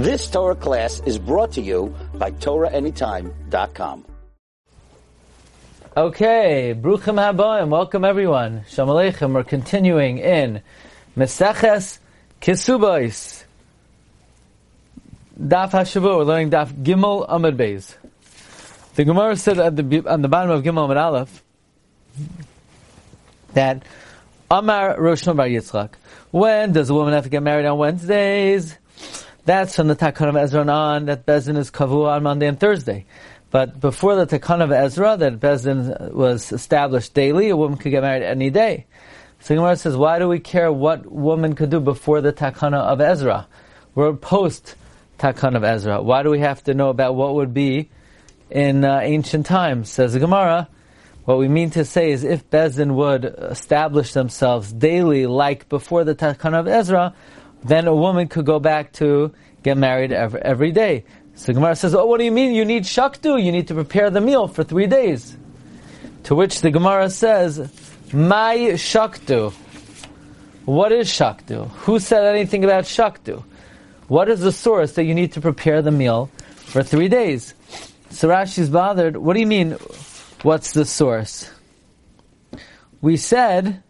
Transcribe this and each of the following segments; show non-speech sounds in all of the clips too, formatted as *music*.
This Torah class is brought to you by TorahAnytime.com. Okay, Bruchim Habayim, welcome everyone. Shalom Aleichem, we're continuing in Meseches Kisubais. Daf HaShavu, we're learning Daf Gimel Amud Beis. The Gemara said at the, on the bottom of Gimel Amud Aleph that Amar Rosh Bar Yitzchak. When does a woman have to get married on Wednesdays? That's from the Takana of Ezra on, that Bezin is Kavua on Monday and Thursday. But before the Takana of Ezra, that Bezin was established daily, a woman could get married any day. So Gemara says, why do we care what woman could do before the Takana of Ezra? We're post Takana of Ezra. Why do we have to know about what would be in uh, ancient times? Says the Gemara, what we mean to say is if Bezin would establish themselves daily like before the Takana of Ezra, then a woman could go back to get married every, every day. So Gemara says, oh, what do you mean? You need shaktu. You need to prepare the meal for three days. To which the Gemara says, my shaktu. What is shaktu? Who said anything about shaktu? What is the source that you need to prepare the meal for three days? So Rashi's bothered. What do you mean? What's the source? We said,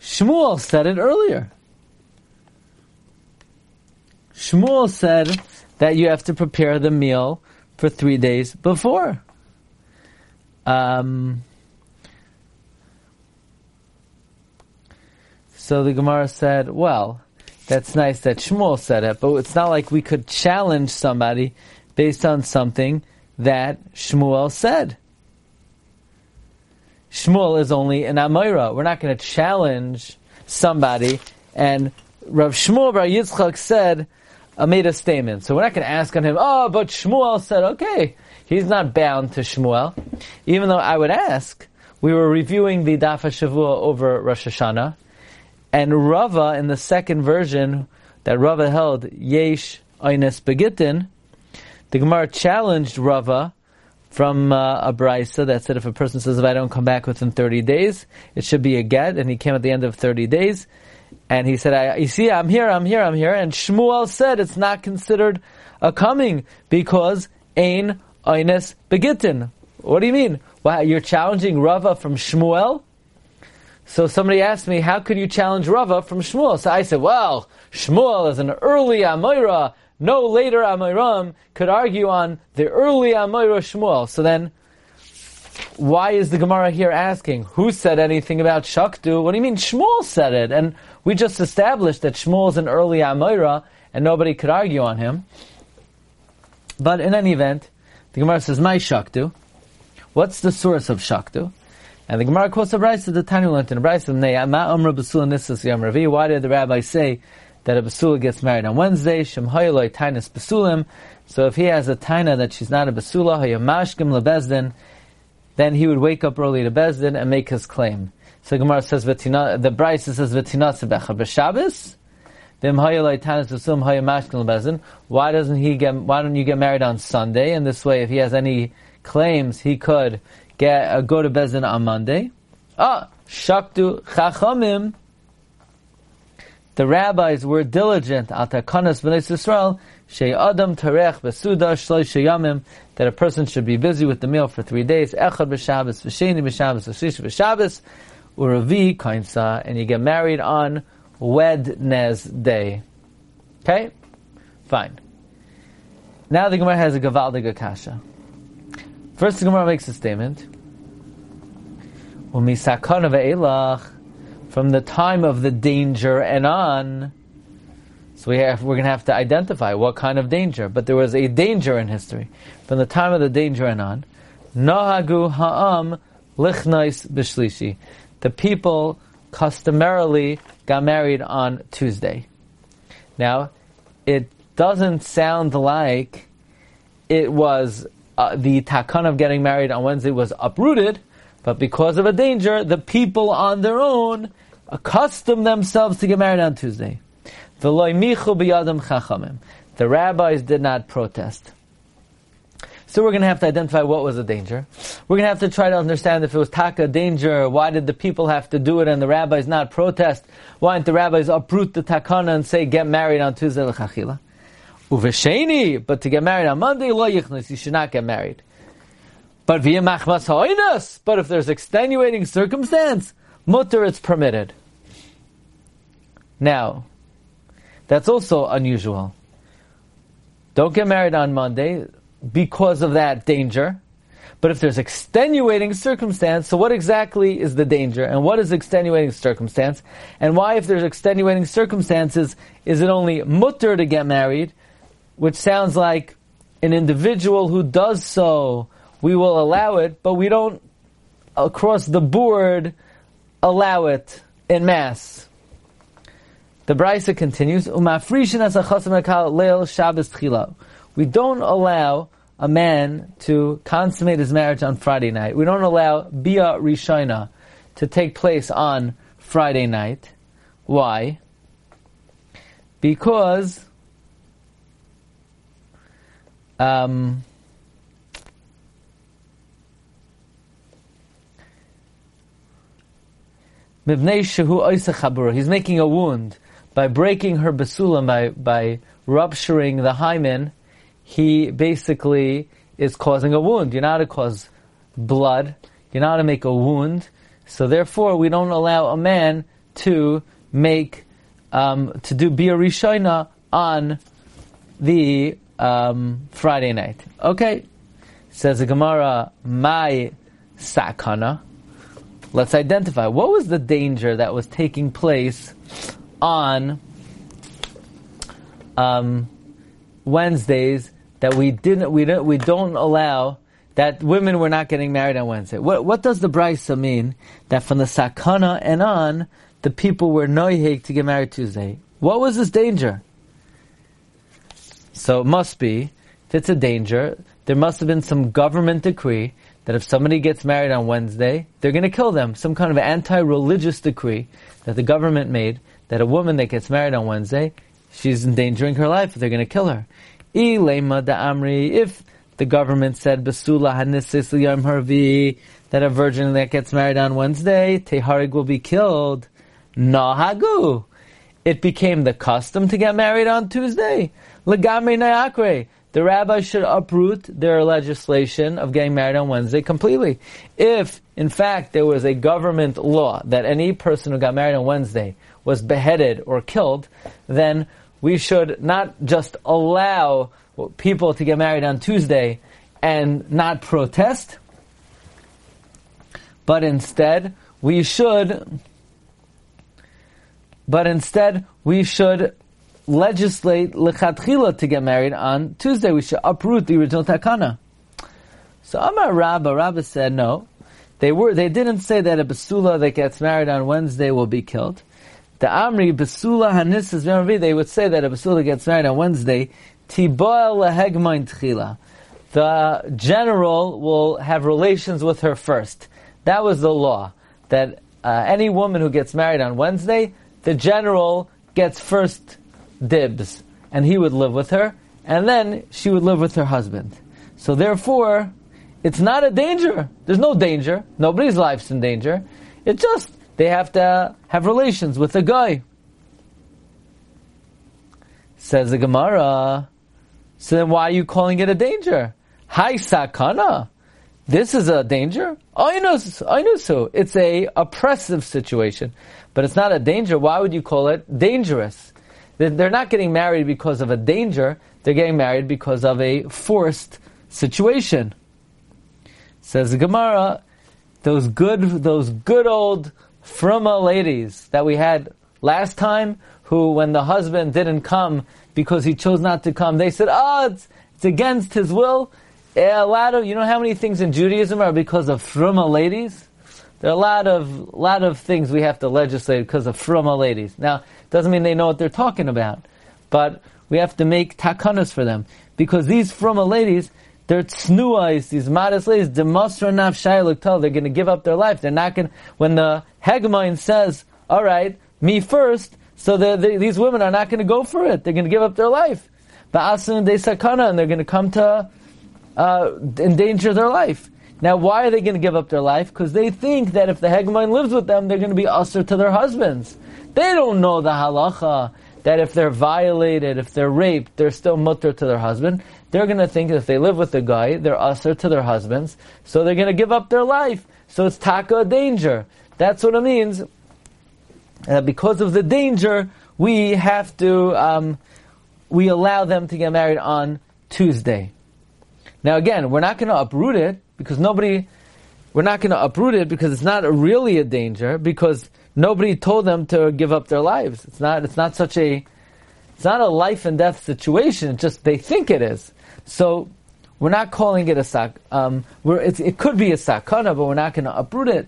Shmuel said it earlier. Shmuel said that you have to prepare the meal for three days before. Um, so the Gemara said, well, that's nice that Shmuel said it, but it's not like we could challenge somebody based on something that Shmuel said. Shmuel is only an Amira. We're not going to challenge somebody. And Rav Shmuel Bar Yitzchak said, uh, made a statement. So we're not going to ask on him, oh, but Shmuel said, okay. He's not bound to Shmuel. Even though I would ask, we were reviewing the Daf Shavua over Rosh Hashanah, and Rava, in the second version that Rava held, Yesh Eines Begitin, the Gemara challenged Rava from uh, a brisa that said if a person says, if I don't come back within 30 days, it should be a get, and he came at the end of 30 days, and he said, I, you see, I'm here, I'm here, I'm here, and Shmuel said it's not considered a coming because Ein Eines Begitin. What do you mean? You're challenging Rava from Shmuel? So somebody asked me, how could you challenge Rava from Shmuel? So I said, well, Shmuel is an early Amoira. No later Amoiram could argue on the early Amoira Shmuel. So then, why is the Gemara here asking, who said anything about Shaktu? What do you mean Shmuel said it? And we just established that Shmuel is an early Amoira and nobody could argue on him. But in any event, the Gemara says, my Shaktu. What's the source of Shaktu? And the Gemara quotes a Brisa the Tanu learned in a Brisa. Why did the rabbi say that a basula gets married on Wednesday? Shem tainas basulim. So if he has a taina that she's not a basula, hayamashkim lebezdin, then he would wake up early to bezdin and make his claim. So Gemara says the Brisa says v'tinat sebecha b'Shabbos. Why doesn't he get? Why don't you get married on Sunday? And this way, if he has any claims, he could get uh, go to Bezin on Monday. Ah, Shaktu Chachamim. The rabbis were diligent at Takanas B'nai Yisrael Shei Adam Tarech Besuda Shloish that a person should be busy with the meal for three days. Echad b'Shabbos, v'Sheni b'Shabbos, v'Shlish b'Shabbos, Uravi Kainsa, and you get married on Wednesday. Okay, fine. Now the Gemara has a Gavaldig Akasha. First, the Gemara makes a statement. From the time of the danger and on, so we have, we're going to have to identify what kind of danger. But there was a danger in history. From the time of the danger and on, Nahagu ha'am lichnais b'shlishi. The people customarily got married on Tuesday. Now, it doesn't sound like it was uh, the takan of getting married on Wednesday was uprooted, but because of a danger, the people on their own accustomed themselves to get married on Tuesday. The rabbis did not protest. So we're going to have to identify what was the danger. We're going to have to try to understand if it was taka danger, why did the people have to do it and the rabbis not protest? Why didn't the rabbis uproot the takana and say get married on Tuesday l'chachila? Uvesheni, but to get married on Monday, lo you should not get married. But via machmas ha'oinas, but if there's extenuating circumstance, mutter it's permitted. Now, that's also unusual. Don't get married on Monday because of that danger. But if there's extenuating circumstance, so what exactly is the danger? And what is extenuating circumstance? And why, if there's extenuating circumstances, is it only mutter to get married, which sounds like an individual who does so, we will allow it, but we don't across the board allow it in mass. The Brisa continues, We don't allow a man to consummate his marriage on Friday night. We don't allow Bia Rishona to take place on Friday night. Why? Because um, He's making a wound by breaking her basulam, by, by rupturing the hymen, he basically is causing a wound. You're not to cause blood. You're not to make a wound. So therefore, we don't allow a man to make, um, to do Bia on the um, Friday night. Okay. Says the Gemara, my sakana. Let's identify. What was the danger that was taking place on um, Wednesdays that we didn't we don't we don't allow that women were not getting married on Wednesday. What what does the brisa mean that from the sakana and on the people were noihig to get married Tuesday? What was this danger? So it must be if it's a danger, there must have been some government decree that if somebody gets married on Wednesday, they're going to kill them. Some kind of anti-religious decree that the government made that a woman that gets married on Wednesday, she's endangering her life. They're going to kill her. If the government said Basula Hanisis Harvi that a virgin that gets married on Wednesday, Teharig will be killed. Nahagu. It became the custom to get married on Tuesday. Legamri Nayakre. The rabbis should uproot their legislation of getting married on Wednesday completely. If, in fact, there was a government law that any person who got married on Wednesday was beheaded or killed, then we should not just allow people to get married on Tuesday and not protest, but instead we should, but instead we should legislate lechatchila to get married on Tuesday. We should uproot the original takana. So Amar Rabba, Rabba said no. They were, they didn't say that a basula that gets married on Wednesday will be killed. The Amri Basula Hanisas they would say that a Basula gets married on Wednesday, Tiboel Tchila. The general will have relations with her first. That was the law. That uh, any woman who gets married on Wednesday, the general gets first dibs, and he would live with her, and then she would live with her husband. So therefore, it's not a danger. There's no danger. Nobody's life's in danger. It's just they have to have relations with a guy. Says the Gemara. So then why are you calling it a danger? Hi sakana. This is a danger. I know, so. It's a oppressive situation, but it's not a danger. Why would you call it dangerous? They're not getting married because of a danger. They're getting married because of a forced situation. Says the Gemara, those good, those good old fruma ladies that we had last time, who when the husband didn't come because he chose not to come, they said, "Ah, oh, it's, it's against his will." Eh, a lot of you know how many things in Judaism are because of fruma ladies. There are a lot of lot of things we have to legislate because of fruma ladies. Now, doesn't mean they know what they're talking about, but we have to make takanas for them because these fruma ladies they're tsnuais, these modest ladies, demonstrate naf tell they're going to give up their life. They're not going when the hegemon says, all right, me first, so the, the, these women are not going to go for it. They're going to give up their life. Ba'asun de sakana, and they're going to come to uh, endanger their life. Now, why are they going to give up their life? Because they think that if the hegemon lives with them, they're going to be usher to their husbands. They don't know the halacha that if they're violated, if they're raped, they're still mutter to their husband. They're going to think if they live with the guy, they're usher to their husbands, so they're going to give up their life. So it's taka danger. That's what it means. Uh, because of the danger, we have to, um, we allow them to get married on Tuesday. Now again, we're not going to uproot it because nobody, we're not going to uproot it because it's not really a danger because nobody told them to give up their lives. It's not, it's not such a, it's not a life and death situation. It's just they think it is. So we're not calling it a sak. Um, it could be a sakana, but we're not going to uproot it.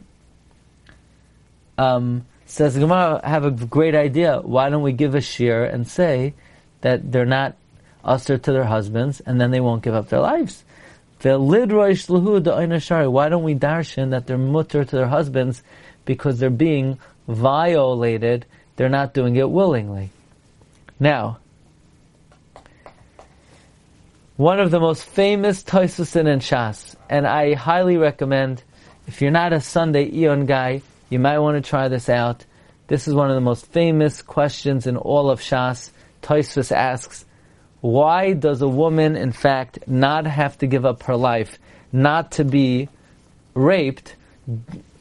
Um, says Gemara, have a great idea. Why don't we give a shear and say that they're not usher to their husbands, and then they won't give up their lives? Why don't we darshan that they're mutter to their husbands because they're being violated? They're not doing it willingly. Now, one of the most famous Toisusin and Shas, and I highly recommend, if you're not a Sunday Eon guy, you might want to try this out. This is one of the most famous questions in all of Shas. Toisus asks, why does a woman, in fact, not have to give up her life, not to be raped?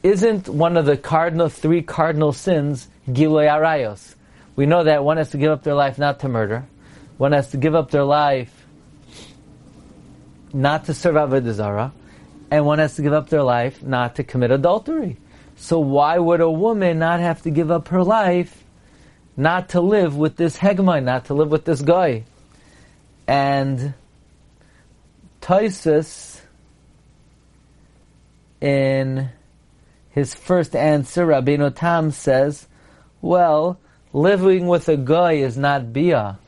Isn't one of the cardinal, three cardinal sins, Giloy Arayos? We know that one has to give up their life not to murder, one has to give up their life not to serve Avodah Zarah, and one has to give up their life not to commit adultery. So why would a woman not have to give up her life not to live with this hegemon, not to live with this guy? And Taisus, in his first answer, Rabbeinu Tam says, well, living with a guy is not bia.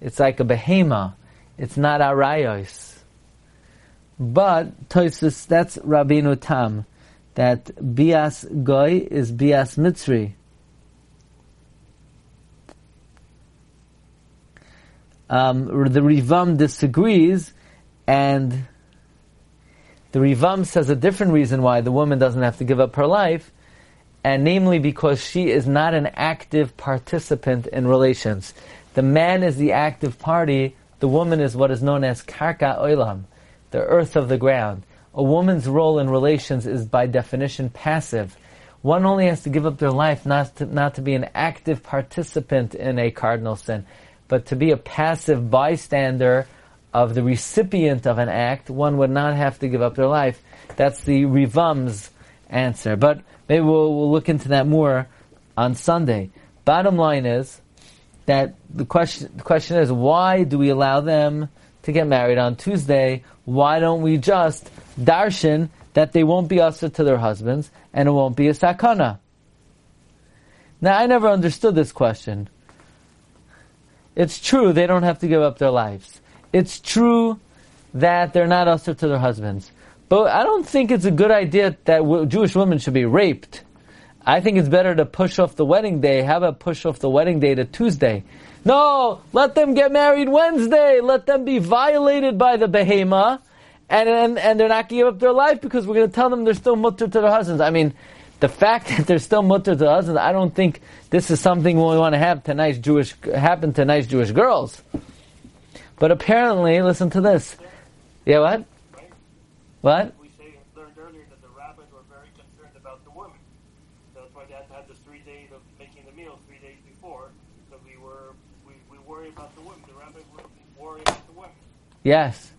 It's like a behema. It's not arayos. But Toisus, that's Rabbeinu Tam, that bias goy is bias mitzri. Um, the Rivam disagrees, and the Rivam says a different reason why the woman doesn't have to give up her life, and namely because she is not an active participant in relations. The man is the active party, the woman is what is known as karka oilam the earth of the ground. A woman's role in relations is by definition passive. One only has to give up their life not to, not to be an active participant in a cardinal sin, but to be a passive bystander of the recipient of an act. One would not have to give up their life. That's the Rivam's answer. But maybe we'll, we'll look into that more on Sunday. Bottom line is that the question, the question is why do we allow them to get married on Tuesday why don't we just darshan that they won't be usher to their husbands and it won't be a sakana? Now, I never understood this question. It's true they don't have to give up their lives. It's true that they're not usher to their husbands. But I don't think it's a good idea that Jewish women should be raped. I think it's better to push off the wedding day. How about push off the wedding day to Tuesday? No, let them get married Wednesday. Let them be violated by the behema, and and, and they're not give up their life because we're going to tell them they're still mutter to their husbands. I mean, the fact *laughs* that they're still mutter to their husbands, I don't think this is something we want to have to nice Jewish happen to nice Jewish girls. But apparently, listen to this. Yeah, what? What? Yes.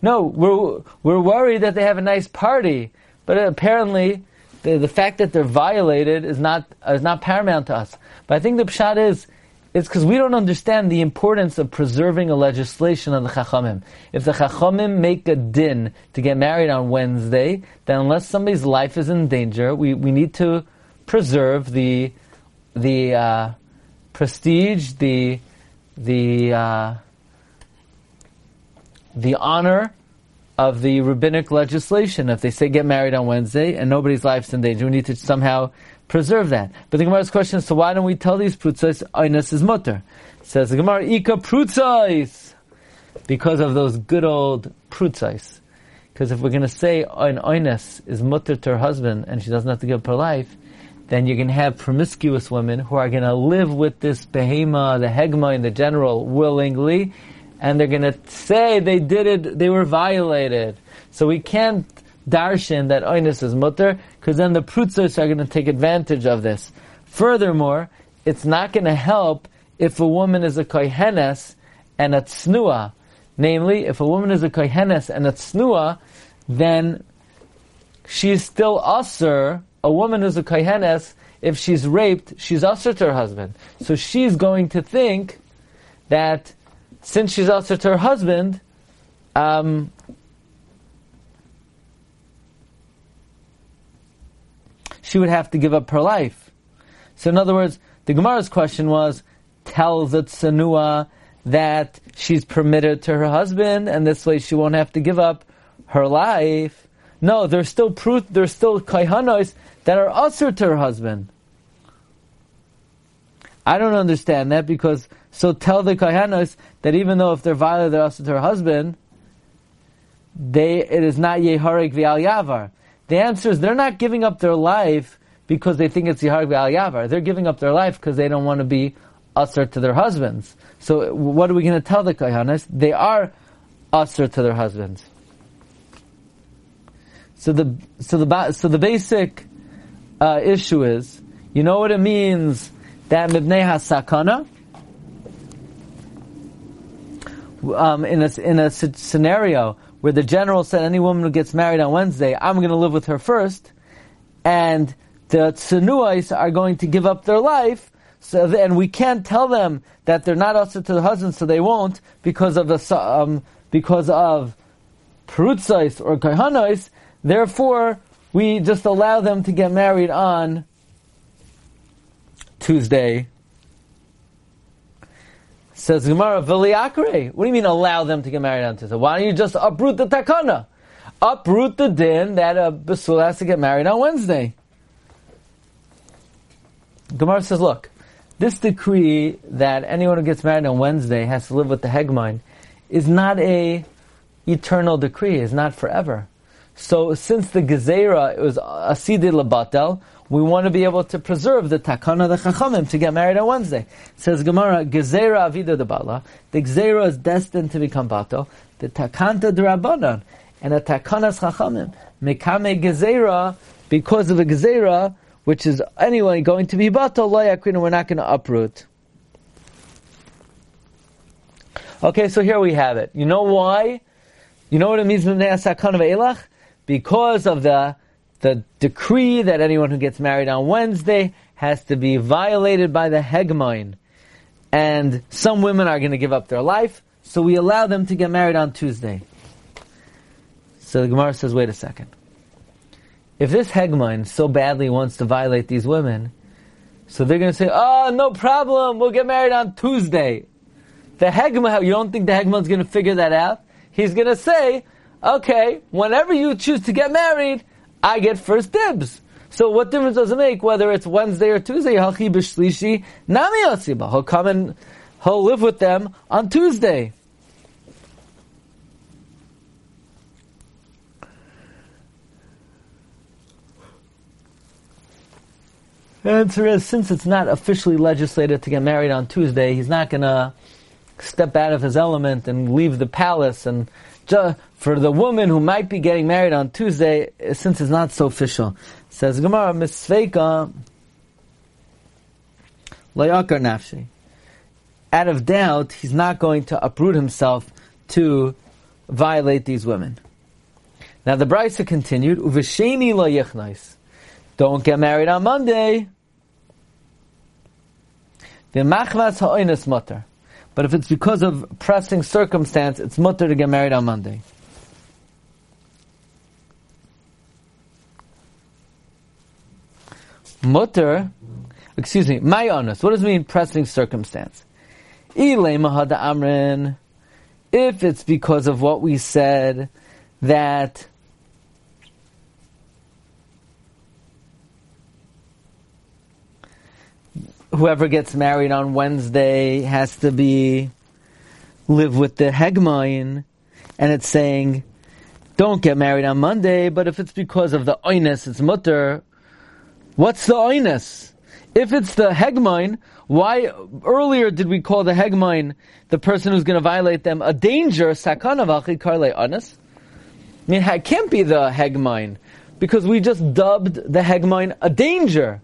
No, we're we're worried that they have a nice party, but apparently the, the fact that they're violated is not is not paramount to us. But I think the pshat is it's because we don't understand the importance of preserving a legislation of the Chachamim. If the Chachamim make a din to get married on Wednesday, then unless somebody's life is in danger, we, we need to preserve the the uh, prestige, the the uh, the honor of the rabbinic legislation. If they say get married on Wednesday and nobody's life's in danger, we need to somehow preserve that. But the Gemara's question is, so why don't we tell these prutzais, Einas is mutter? Says the Gemara, Ika prutzais. because of those good old prutzais. Because if we're going to say an oines is mutter to her husband and she doesn't have to give up her life, then you're going to have promiscuous women who are going to live with this behema, the hegma in the general, willingly, and they're going to say they did it, they were violated. So we can't darshan that oh, oines is mutter, because then the prutzos are going to take advantage of this. Furthermore, it's not going to help if a woman is a kohenes and a tsnua. Namely, if a woman is a kohenes and a tsnua, then she is still usher. A woman who's a kohenes, if she's raped, she's usher to her husband. So she's going to think that since she's usher to her husband, um, she would have to give up her life. So in other words, the Gemara's question was, tells the Tsanua that she's permitted to her husband, and this way she won't have to give up her life. No, there's still proof, there's still kaihanos that are usher to her husband. I don't understand that because, so tell the kaihanos that even though if they're violent, they're usher to her husband, they, it is not yeharik v'al yavar. The answer is they're not giving up their life because they think it's yeharik v'al yavar. They're giving up their life because they don't want to be usher to their husbands. So what are we going to tell the kaihanas? They are usher to their husbands. So the so the so the basic uh, issue is, you know what it means that mibnei hasakana. Um, in a in a scenario where the general said any woman who gets married on Wednesday, I'm going to live with her first, and the tsunuais are going to give up their life so, and we can't tell them that they're not also to the husband, so they won't because of the um, because of perutzais or kahanais. Therefore, we just allow them to get married on Tuesday. Says Gemara, Viliakre. What do you mean allow them to get married on Tuesday? Why don't you just uproot the takana? Uproot the din that a basul has to get married on Wednesday. Gemara says, look, this decree that anyone who gets married on Wednesday has to live with the hegmine is not a eternal decree, is not forever. So since the gezerah was asidi labatel, we want to be able to preserve the takana the chachamim to get married on Wednesday. says Gemara, gezerah avida bala. The gezerah is destined to become batel. The takanta drabanan and a takanas chachamim mekame gezerah because of a gezerah which is anyway going to be batal layakrina, we're not going to uproot. Okay, so here we have it. You know why? You know what it means Because of the the decree that anyone who gets married on Wednesday has to be violated by the hegmine. And some women are going to give up their life, so we allow them to get married on Tuesday. So the Gemara says, wait a second if this Hegmine so badly wants to violate these women, so they're going to say, oh, no problem, we'll get married on Tuesday. The Hegman, you don't think the Hegman's going to figure that out? He's going to say, okay, whenever you choose to get married, I get first dibs. So what difference does it make whether it's Wednesday or Tuesday? He'll come and he'll live with them on Tuesday. The answer is, since it's not officially legislated to get married on Tuesday, he's not going to step out of his element and leave the palace. And for the woman who might be getting married on Tuesday, uh, since it's not so official, says Gemara, Misveika Layakar Nafshi. Out of doubt, he's not going to uproot himself to violate these women. Now the Brisa continued, Uvesheni lo Don't get married on Monday. The machvas ha'oinus mutter. But if it's because of pressing circumstance, it's mutter to get married on Monday. Mutter, excuse me, mayonis. What does it mean pressing circumstance? amrin. If it's because of what we said that whoever gets married on Wednesday has to be live with the hegmain, and it's saying, don't get married on Monday, but if it's because of the oinus, it's mutter. What's the oinus? If it's the hegmain, why earlier did we call the hegmain the person who's going to violate them a danger? Sakana karle onis. I mean, it can't be the hegmain because we just dubbed the hegmain a danger.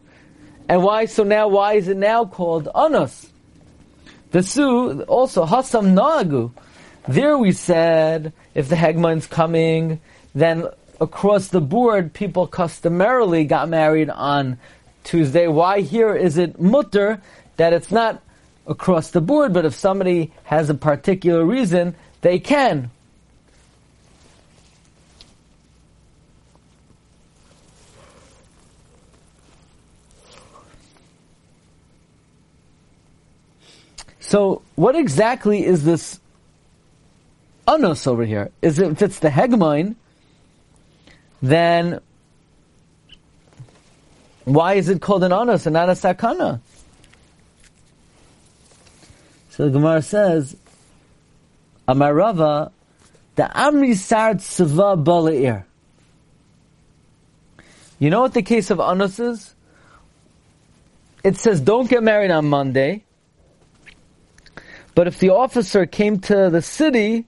And why? So now, why is it now called anus? The su also hasam nagu. There we said if the hegmain's coming, then across the board people customarily got married on Tuesday. Why here is it mutter that it's not across the board, but if somebody has a particular reason, they can. So, what exactly is this anos over here? Is it, if it's the hegmine, then why is it called an anos and not a sakana? So the Gemara says, Amarava, the Amri Sard Seva Balair. You know what the case of anos is? It says don't get married on Monday, but if the officer came to the city,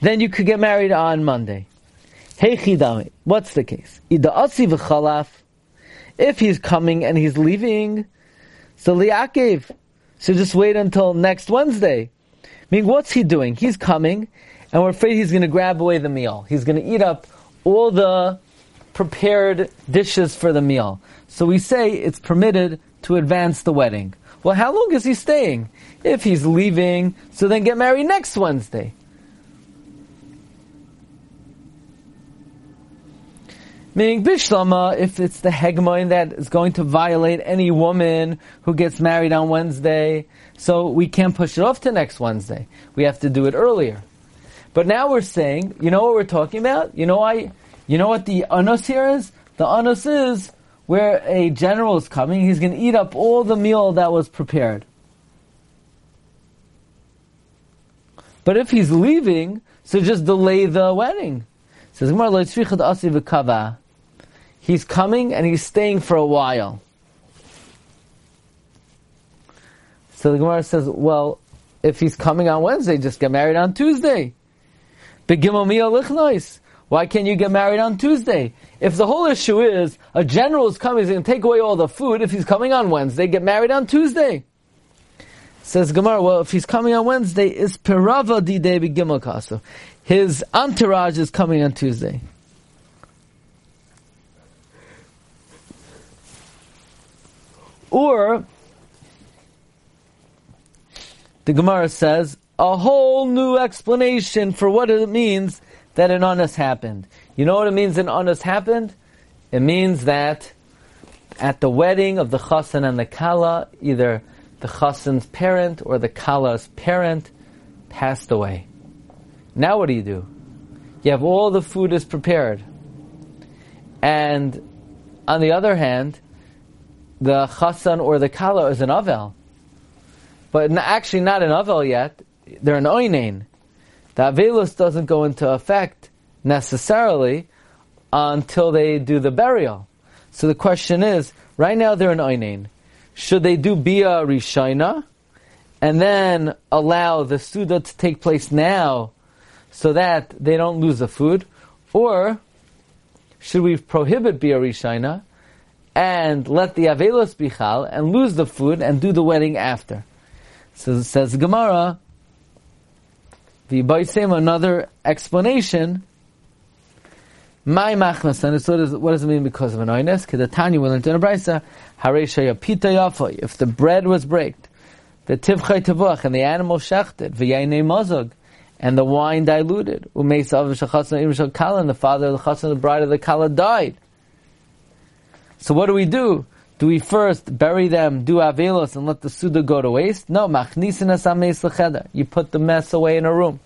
then you could get married on Monday. Hey chidami, what's the case? If he's coming and he's leaving, so liakev. So just wait until next Wednesday. I mean, what's he doing? He's coming, and we're afraid he's going to grab away the meal. He's going to eat up all the prepared dishes for the meal. So we say it's permitted to advance the wedding. Well, how long is he staying? If he's leaving, so then get married next Wednesday. Meaning Bishlama, if it's the hegmoin that is going to violate any woman who gets married on Wednesday, so we can't push it off to next Wednesday. We have to do it earlier. But now we're saying, you know what we're talking about? You know I, you know what the anus here is? The anus is where a general is coming, he's going to eat up all the meal that was prepared. But if he's leaving, so just delay the wedding. Says He's coming and he's staying for a while. So the Gemara says, well, if he's coming on Wednesday, just get married on Tuesday. Why can't you get married on Tuesday? If the whole issue is a general is coming, he's going to take away all the food. If he's coming on Wednesday, get married on Tuesday. Says Gemara, well, if he's coming on Wednesday, is Pirava di Gimel Kaso. His entourage is coming on Tuesday. Or, the Gemara says, a whole new explanation for what it means that an honest happened. You know what it means an honest happened? It means that at the wedding of the chassan and the kala, either the chassan's parent or the kala's parent passed away. Now what do you do? You have all the food is prepared. And on the other hand, the chassan or the kala is an avel. But actually not an avel yet. They're an oinain. The avelus doesn't go into effect necessarily until they do the burial. So the question is, right now they're an oinain. Should they do bia rishaina and then allow the suda to take place now so that they don't lose the food? Or should we prohibit bia rishaina and let the Avelos be chal and lose the food and do the wedding after. So says Gemara, the Baisem, another explanation. My machnas, and so does, what does it mean because of an oines? Because the Tanya will learn in a brisa, if the bread was breaked, the tivchay tevuach, and the animal shechted, v'yaynei mazog, and the wine diluted, umeis av shachasna im kala, and the father of the chasna, the bride of the kala died. So what do we do? Do we first bury them, do avelos, and let the suda go to waste? No, You put the mess away in a room.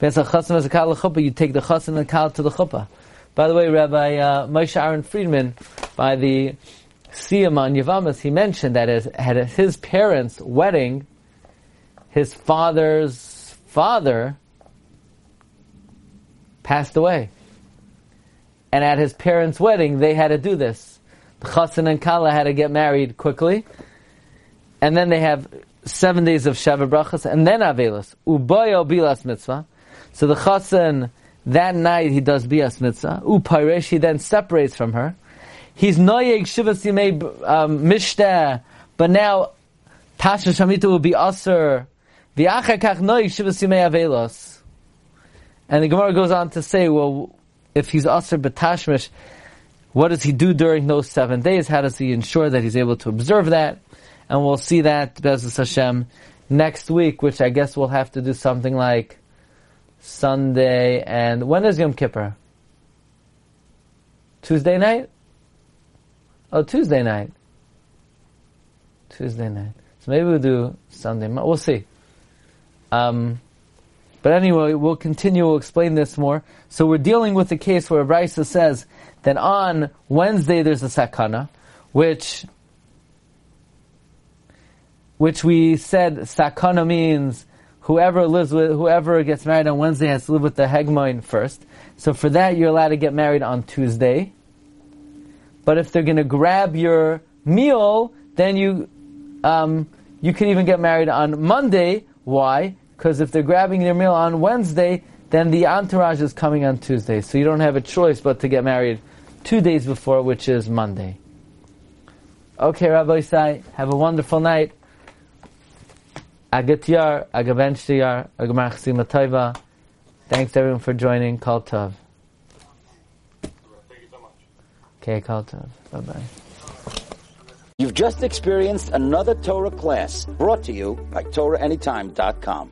You take the chassan and kal to the chuppah. By the way, Rabbi uh, Moshe Aaron Friedman, by the Siyam on Yavamas, he mentioned that at his parents' wedding, his father's father passed away. And at his parents' wedding, they had to do this. The chassan and kala had to get married quickly. And then they have seven days of Shabbat brachas, and then Avelis. Uboyo bilas mitzvah. So the chassan, that night he does bias mitzvah. Upairesh, he then separates from her. He's noyeg shivas yimei um, mishteh, but now Tasha Shamita will be aser. V'achar kach noyeg shivas yimei avelos. And the Gemara goes on to say, well, if he's aser betashmish, what does he do during those seven days? How does he ensure that he's able to observe that? And we'll see that, Bezos Hashem, next week, which I guess we'll have to do something like Sunday and when is Yom Kippur? Tuesday night? Oh, Tuesday night. Tuesday night. So maybe we'll do Sunday. We'll see. Um, but anyway, we'll continue. We'll explain this more. So we're dealing with the case where Raisa says that on Wednesday there's a sakana, which which we said sakana means whoever lives with whoever gets married on Wednesday has to live with the hegmoin first. So for that, you're allowed to get married on Tuesday. But if they're going to grab your meal, then you um, you can even get married on Monday. Why? Because if they're grabbing their meal on Wednesday, then the entourage is coming on Tuesday. So you don't have a choice but to get married two days before, which is Monday. Okay, Rabbi Isai, have a wonderful night. Agatyar, Agabenchtiyar, Agamachsim Taiva. Thanks everyone for joining. Kal Tov. Thank you so much. Okay, Kal Tov. Bye bye. You've just experienced another Torah class brought to you by TorahAnytime.com.